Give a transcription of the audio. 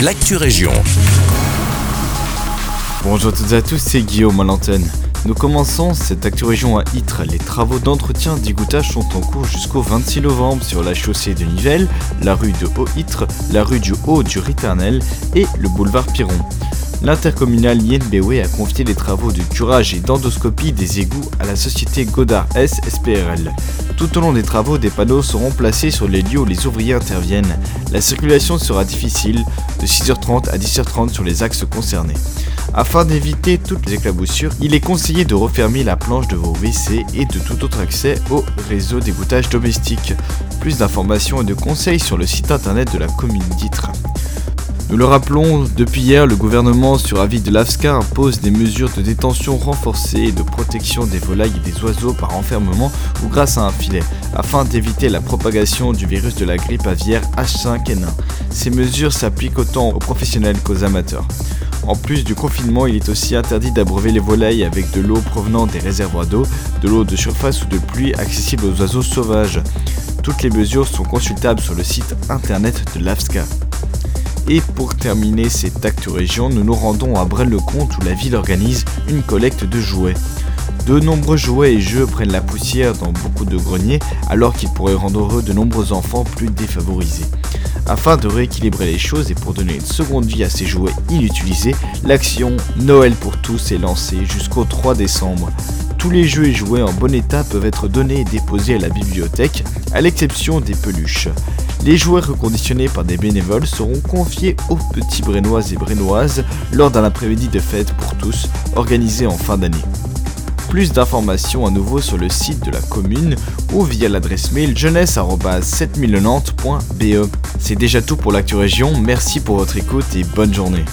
l'actu région. Bonjour à toutes et à tous, c'est Guillaume à l'antenne. Nous commençons cette Actu Région à Ytre. Les travaux d'entretien d'égouttage sont en cours jusqu'au 26 novembre sur la chaussée de Nivelles, la rue de Haut-Ytre, la rue du Haut du Riternel et le boulevard Piron. L'intercommunal Yenbewe a confié les travaux de curage et d'endoscopie des égouts à la société Godard S SPRL. Tout au long des travaux, des panneaux seront placés sur les lieux où les ouvriers interviennent. La circulation sera difficile de 6h30 à 10h30 sur les axes concernés. Afin d'éviter toutes les éclaboussures, il est conseillé de refermer la planche de vos WC et de tout autre accès au réseau d'égouttage domestique. Plus d'informations et de conseils sur le site internet de la commune d'Ytre. Nous le rappelons, depuis hier, le gouvernement, sur avis de l'AFSCA, impose des mesures de détention renforcées et de protection des volailles et des oiseaux par enfermement ou grâce à un filet, afin d'éviter la propagation du virus de la grippe aviaire H5N1. Ces mesures s'appliquent autant aux professionnels qu'aux amateurs. En plus du confinement, il est aussi interdit d'abreuver les volailles avec de l'eau provenant des réservoirs d'eau, de l'eau de surface ou de pluie accessible aux oiseaux sauvages. Toutes les mesures sont consultables sur le site internet de l'AFSCA. Et pour terminer cette acte région, nous nous rendons à Braine-le-Comte où la ville organise une collecte de jouets. De nombreux jouets et jeux prennent la poussière dans beaucoup de greniers alors qu'ils pourraient rendre heureux de nombreux enfants plus défavorisés. Afin de rééquilibrer les choses et pour donner une seconde vie à ces jouets inutilisés, l'action Noël pour tous est lancée jusqu'au 3 décembre. Tous les jeux et jouets en bon état peuvent être donnés et déposés à la bibliothèque, à l'exception des peluches. Les jouets reconditionnés par des bénévoles seront confiés aux petits brénois et brénoises lors d'un après-midi de fête pour tous organisé en fin d'année. Plus d'informations à nouveau sur le site de la commune ou via l'adresse mail jeunesse-7090.be. C'est déjà tout pour l'actu région, merci pour votre écoute et bonne journée.